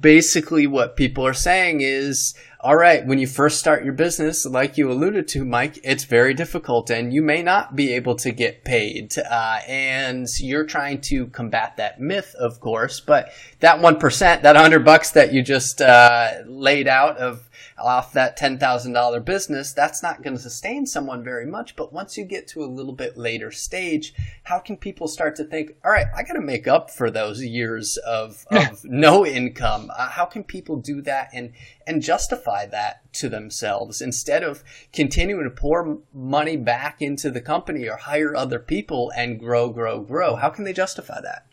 basically what people are saying is all right, when you first start your business, like you alluded to, Mike, it's very difficult and you may not be able to get paid. Uh, and you're trying to combat that myth, of course, but that 1%, that 100 bucks that you just uh, laid out of off that $10,000 business, that's not going to sustain someone very much. But once you get to a little bit later stage, how can people start to think, all right, I got to make up for those years of, [LAUGHS] of no income? Uh, how can people do that and, and justify that to themselves instead of continuing to pour money back into the company or hire other people and grow, grow, grow? How can they justify that?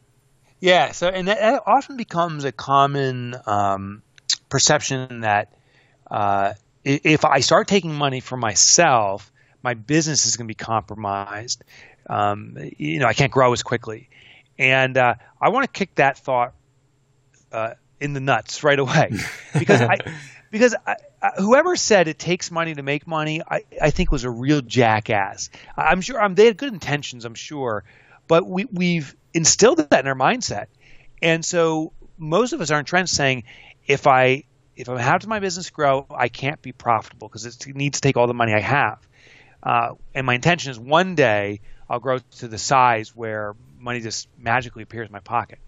Yeah, so and that, that often becomes a common um, perception that uh, if I start taking money for myself, my business is going to be compromised. Um, you know, I can't grow as quickly, and uh, I want to kick that thought uh, in the nuts right away [LAUGHS] because I because I, whoever said it takes money to make money, I, I think was a real jackass. I'm sure um, they had good intentions, I'm sure, but we, we've instilled that in our mindset, and so most of us are entrenched saying, if I if I have to my business grow, I can't be profitable because it needs to take all the money I have. Uh, and my intention is one day I'll grow to the size where money just magically appears in my pocket.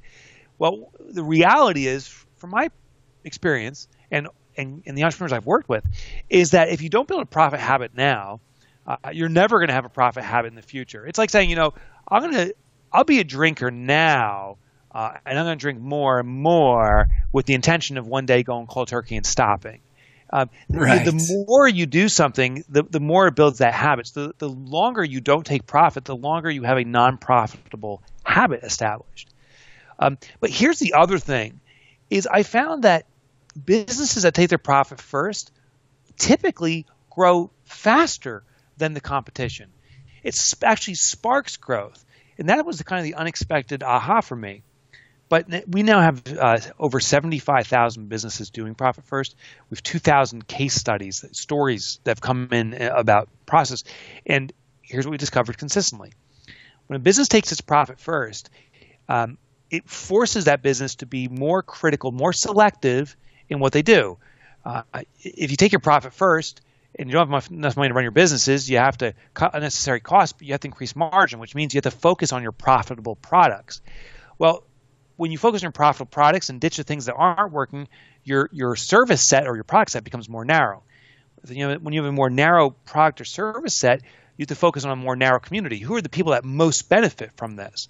Well, the reality is, from my experience and, and, and the entrepreneurs I've worked with, is that if you don't build a profit habit now, uh, you're never going to have a profit habit in the future. It's like saying, you know, I'm going to, I'll be a drinker now, uh, and I'm going to drink more and more with the intention of one day going cold turkey and stopping. Um, right. the, the, more you do something, the, the more it builds that habit. The, the longer you don't take profit, the longer you have a non profitable habit established. Um, but here's the other thing is I found that businesses that take their profit first typically grow faster than the competition. It actually sparks growth. And that was the kind of the unexpected aha for me. But we now have uh, over 75,000 businesses doing profit first. We have 2,000 case studies, stories that have come in uh, about process. And here's what we discovered consistently. When a business takes its profit first, um, it forces that business to be more critical, more selective in what they do. Uh, if you take your profit first and you don't have enough money to run your businesses, you have to cut unnecessary costs, but you have to increase margin, which means you have to focus on your profitable products. Well, when you focus on profitable products and ditch the things that aren't working, your your service set or your product set becomes more narrow. You know, when you have a more narrow product or service set, you have to focus on a more narrow community. Who are the people that most benefit from this?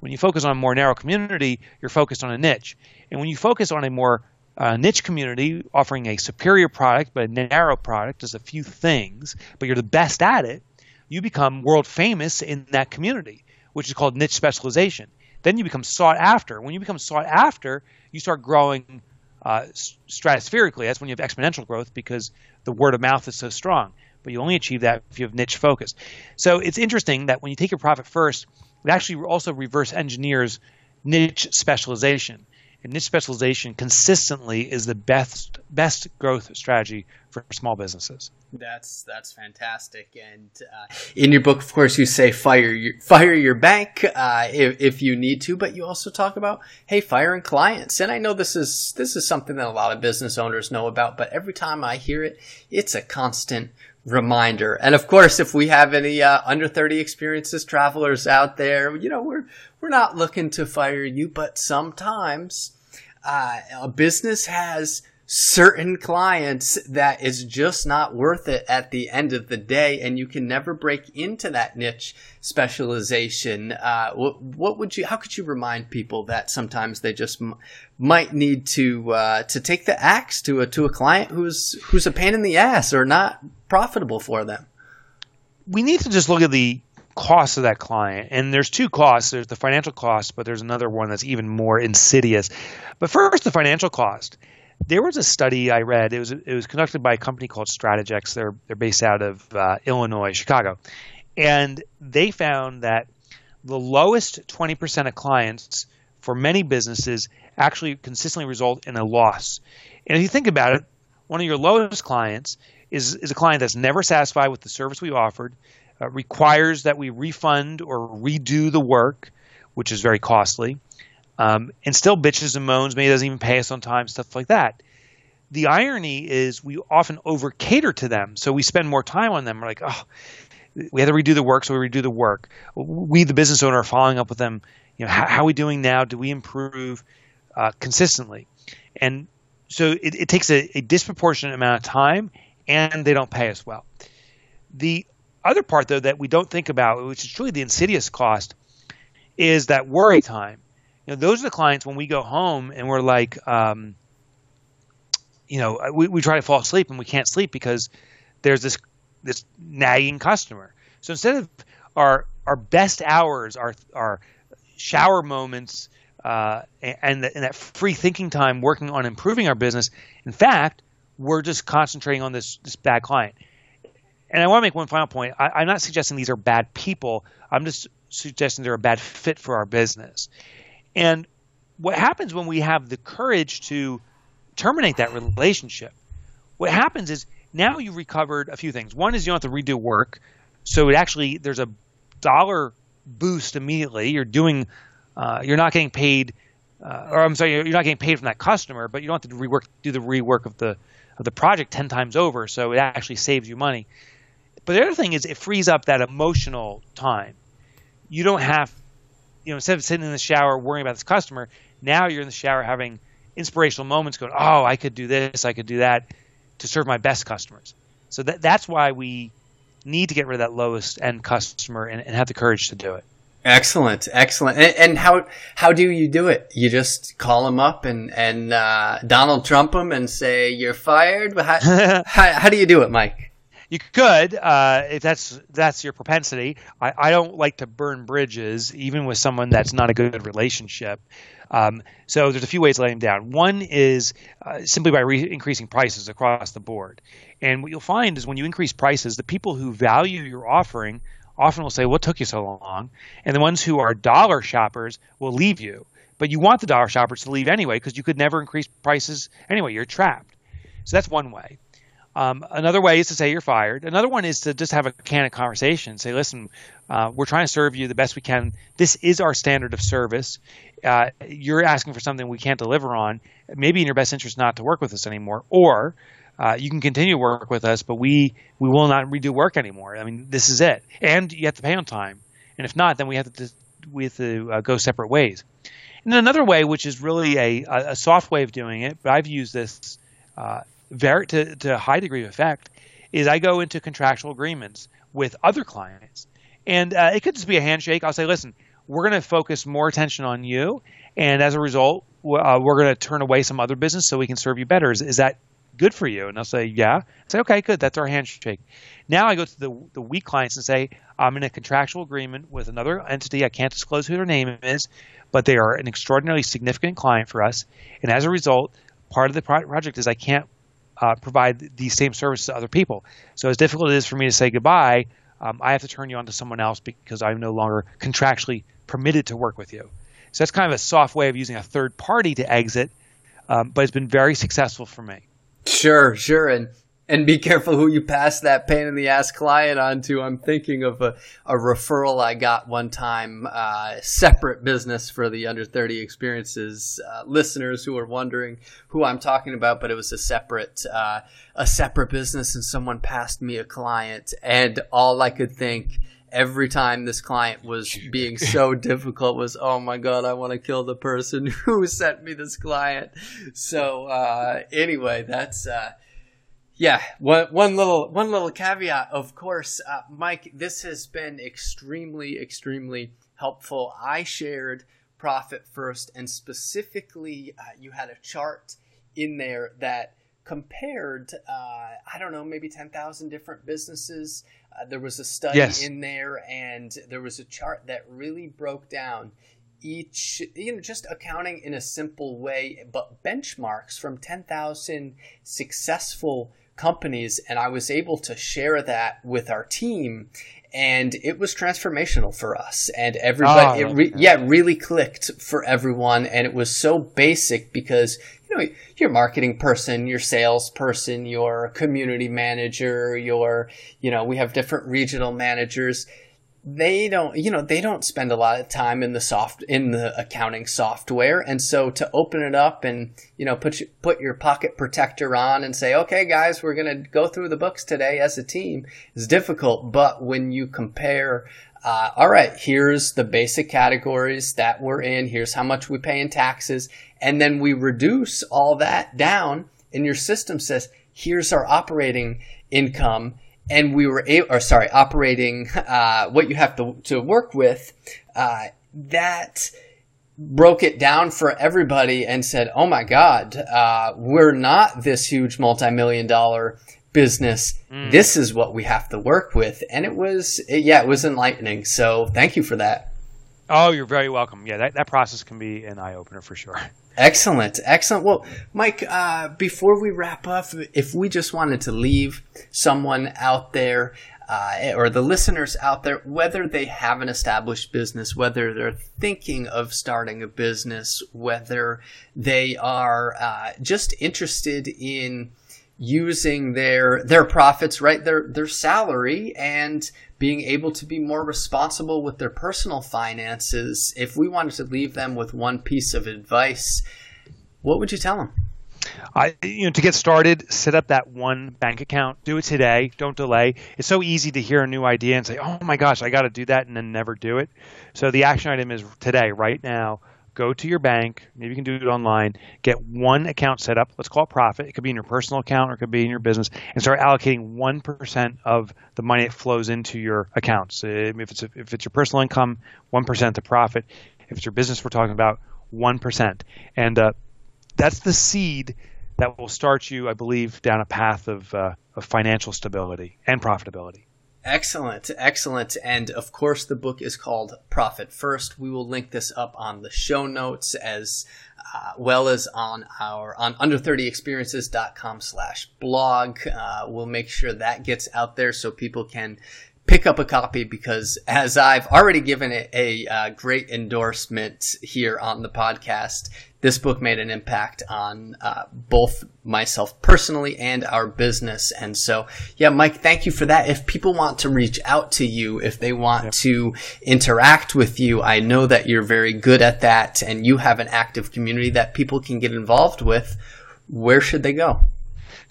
When you focus on a more narrow community, you're focused on a niche. And when you focus on a more uh, niche community offering a superior product but a narrow product does a few things, but you're the best at it, you become world famous in that community, which is called niche specialization. Then you become sought after. When you become sought after, you start growing uh, stratospherically. That's when you have exponential growth because the word of mouth is so strong. But you only achieve that if you have niche focus. So it's interesting that when you take your profit first, it actually also reverse engineers niche specialization. And niche specialization consistently is the best best growth strategy for small businesses. That's that's fantastic. And uh, in your book, of course, you say fire your fire your bank uh, if, if you need to, but you also talk about hey firing clients. And I know this is this is something that a lot of business owners know about, but every time I hear it, it's a constant reminder. And of course, if we have any uh, under 30 experiences travelers out there, you know, we're we're not looking to fire you, but sometimes uh, a business has certain clients that is just not worth it at the end of the day and you can never break into that niche specialization uh, what, what, would you how could you remind people that sometimes they just m- might need to uh, to take the axe to a to a client who's who's a pain in the ass or not profitable for them we need to just look at the cost of that client and there's two costs there's the financial cost but there's another one that's even more insidious but first the financial cost there was a study I read. It was it was conducted by a company called Strategex. They're they're based out of uh, Illinois, Chicago, and they found that the lowest 20% of clients for many businesses actually consistently result in a loss. And if you think about it, one of your lowest clients is is a client that's never satisfied with the service we offered, uh, requires that we refund or redo the work, which is very costly um, and still bitches and moans. Maybe doesn't even pay us on time, stuff like that. The irony is we often over cater to them, so we spend more time on them. We're like, oh, we had to redo the work, so we redo the work. We, the business owner, are following up with them. You know, how, how are we doing now? Do we improve uh, consistently? And so it, it takes a, a disproportionate amount of time, and they don't pay us well. The other part, though, that we don't think about, which is truly the insidious cost, is that worry time you know, those are the clients when we go home and we're like, um, you know, we, we try to fall asleep and we can't sleep because there's this this nagging customer. So instead of our our best hours, our our shower moments, uh, and, and that free thinking time working on improving our business, in fact, we're just concentrating on this this bad client. And I want to make one final point. I, I'm not suggesting these are bad people. I'm just suggesting they're a bad fit for our business. And what happens when we have the courage to terminate that relationship? what happens is now you've recovered a few things. One is you don't have to redo work, so it actually there's a dollar boost immediately. You're doing, uh, you're not getting paid, uh, or I'm sorry, you're not getting paid from that customer, but you don't have to rework, do the rework of the of the project ten times over. So it actually saves you money. But the other thing is it frees up that emotional time. You don't have, you know, instead of sitting in the shower worrying about this customer, now you're in the shower having inspirational moments, going, "Oh, I could do this, I could do that," to serve my best customers. So that that's why we need to get rid of that lowest end customer and, and have the courage to do it. Excellent, excellent. And, and, how how do you do it? You just call them up and and uh, Donald Trump them and say you're fired. How, [LAUGHS] how, how do you do it, Mike? You could, uh, if that's that's your propensity. I, I don't like to burn bridges, even with someone that's not a good relationship. Um, so there's a few ways to let them down. One is uh, simply by re- increasing prices across the board. And what you'll find is when you increase prices, the people who value your offering often will say, What took you so long? And the ones who are dollar shoppers will leave you. But you want the dollar shoppers to leave anyway because you could never increase prices anyway. You're trapped. So that's one way. Um, another way is to say you're fired. Another one is to just have a candid conversation. Say, listen, uh, we're trying to serve you the best we can. This is our standard of service. Uh, you're asking for something we can't deliver on. Maybe in your best interest not to work with us anymore. Or uh, you can continue to work with us, but we we will not redo work anymore. I mean, this is it, and you have to pay on time. And if not, then we have to we have to uh, go separate ways. And another way, which is really a, a soft way of doing it, but I've used this uh, very to, to a high degree of effect, is I go into contractual agreements with other clients, and uh, it could just be a handshake. I'll say, listen, we're going to focus more attention on you, and as a result, uh, we're going to turn away some other business so we can serve you better. Is, is that good for you? And they'll say, yeah. I say, okay, good. That's our handshake. Now I go to the, the weak clients and say, I'm in a contractual agreement with another entity. I can't disclose who their name is, but they are an extraordinarily significant client for us. And as a result, part of the project is I can't uh, provide these same services to other people. So as difficult it is for me to say goodbye, um, I have to turn you on to someone else because I'm no longer contractually permitted to work with you. So that's kind of a soft way of using a third party to exit, um, but it's been very successful for me. Sure, sure, and and be careful who you pass that pain in the ass client on to. I'm thinking of a, a referral I got one time, uh, separate business for the under 30 experiences uh, listeners who are wondering who I'm talking about, but it was a separate uh, a separate business, and someone passed me a client, and all I could think every time this client was being so [LAUGHS] difficult was oh my god i want to kill the person [LAUGHS] who sent me this client. So uh, anyway that's uh, yeah one, one little one little caveat of course uh, mike this has been extremely extremely helpful. I shared profit first and specifically uh, you had a chart in there that compared uh, i don't know maybe 10000 different businesses uh, there was a study yes. in there, and there was a chart that really broke down each, you know, just accounting in a simple way, but benchmarks from 10,000 successful companies. And I was able to share that with our team. And it was transformational for us, and everybody. Oh, it re- yeah, really clicked for everyone, and it was so basic because you know, your marketing person, your salesperson, your community manager, your, you know, we have different regional managers. They don't, you know, they don't spend a lot of time in the soft, in the accounting software. And so to open it up and, you know, put, you, put your pocket protector on and say, okay, guys, we're going to go through the books today as a team is difficult. But when you compare uh, all right, here's the basic categories that we're in. Here's how much we pay in taxes. And then we reduce all that down and your system says, here's our operating income. And we were able, or sorry, operating, uh, what you have to, to work with, uh, that broke it down for everybody and said, oh my God, uh, we're not this huge multi-million dollar business. Mm. This is what we have to work with. And it was, it, yeah, it was enlightening. So thank you for that. Oh, you're very welcome. Yeah, that, that process can be an eye opener for sure. [LAUGHS] Excellent, excellent. Well, Mike, uh, before we wrap up, if we just wanted to leave someone out there uh, or the listeners out there, whether they have an established business, whether they're thinking of starting a business, whether they are uh, just interested in using their their profits, right? Their their salary and being able to be more responsible with their personal finances. If we wanted to leave them with one piece of advice, what would you tell them? I, you know, to get started, set up that one bank account. Do it today. Don't delay. It's so easy to hear a new idea and say, "Oh my gosh, I got to do that," and then never do it. So the action item is today, right now. Go to your bank. Maybe you can do it online. Get one account set up. Let's call it profit. It could be in your personal account or it could be in your business, and start allocating one percent of the money that flows into your accounts. If it's if it's your personal income, one percent to profit. If it's your business, we're talking about one percent, and uh, that's the seed that will start you, I believe, down a path of, uh, of financial stability and profitability. Excellent, excellent. And of course, the book is called Profit First. We will link this up on the show notes as uh, well as on our on under30experiences.com slash blog. Uh, we'll make sure that gets out there so people can pick up a copy because as I've already given it a, uh, great endorsement here on the podcast, this book made an impact on uh, both myself personally and our business. And so, yeah, Mike, thank you for that. If people want to reach out to you, if they want yep. to interact with you, I know that you're very good at that and you have an active community that people can get involved with. Where should they go?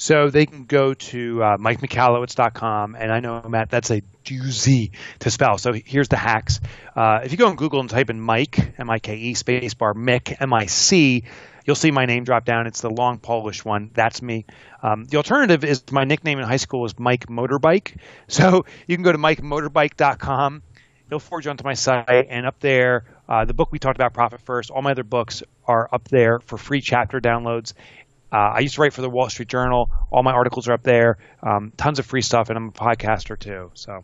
So they can go to uh, mikemichalowicz.com, and I know, Matt, that's a doozy to spell. So here's the hacks. Uh, if you go on Google and type in Mike, M-I-K-E, spacebar, Mick, M-I-C, you'll see my name drop down. It's the long Polish one. That's me. Um, the alternative is my nickname in high school was Mike Motorbike. [LAUGHS] So you can go to mikemotorbike.com. It'll forward you onto my site, and up there, uh, the book we talked about, Profit First, all my other books are up there for free chapter downloads. Uh, I used to write for the Wall Street Journal. All my articles are up there. Um, tons of free stuff, and I'm a podcaster too. So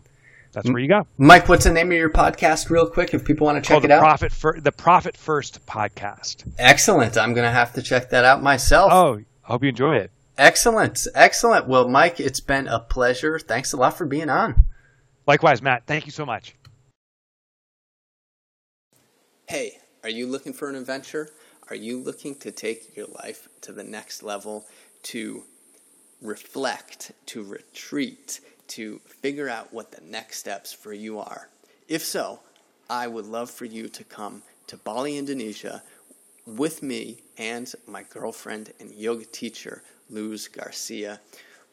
that's where you go. Mike, what's the name of your podcast, real quick, if people want to check it out? Profit for, the Profit First podcast. Excellent. I'm going to have to check that out myself. Oh, I hope you enjoy it. Excellent. Excellent. Well, Mike, it's been a pleasure. Thanks a lot for being on. Likewise, Matt. Thank you so much. Hey, are you looking for an adventure? Are you looking to take your life to the next level, to reflect, to retreat, to figure out what the next steps for you are? If so, I would love for you to come to Bali, Indonesia with me and my girlfriend and yoga teacher, Luz Garcia.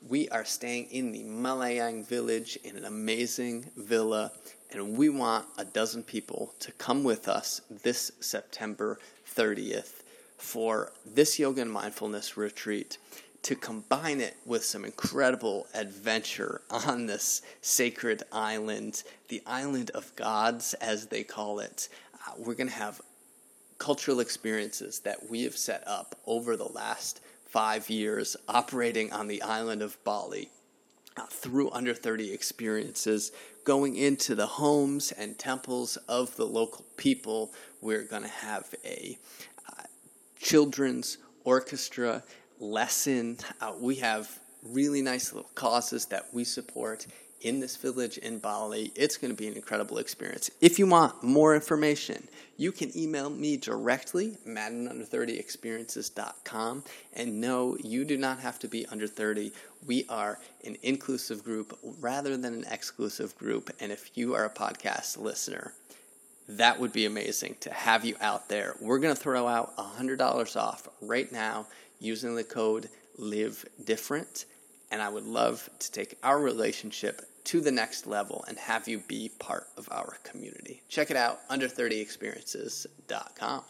We are staying in the Malayang village in an amazing villa, and we want a dozen people to come with us this September 30th for this yoga and mindfulness retreat to combine it with some incredible adventure on this sacred island, the island of gods, as they call it. Uh, we're going to have cultural experiences that we have set up over the last five years operating on the island of Bali. Uh, through under 30 experiences, going into the homes and temples of the local people. We're going to have a uh, children's orchestra lesson. Uh, we have really nice little causes that we support in this village in Bali. It's going to be an incredible experience. If you want more information, you can email me directly, matt@under30experiences.com. And no, you do not have to be under 30. We are an inclusive group rather than an exclusive group. And if you are a podcast listener, that would be amazing to have you out there. We're going to throw out $100 off right now using the code Live Different. And I would love to take our relationship to the next level and have you be part of our community. Check it out, under30experiences.com.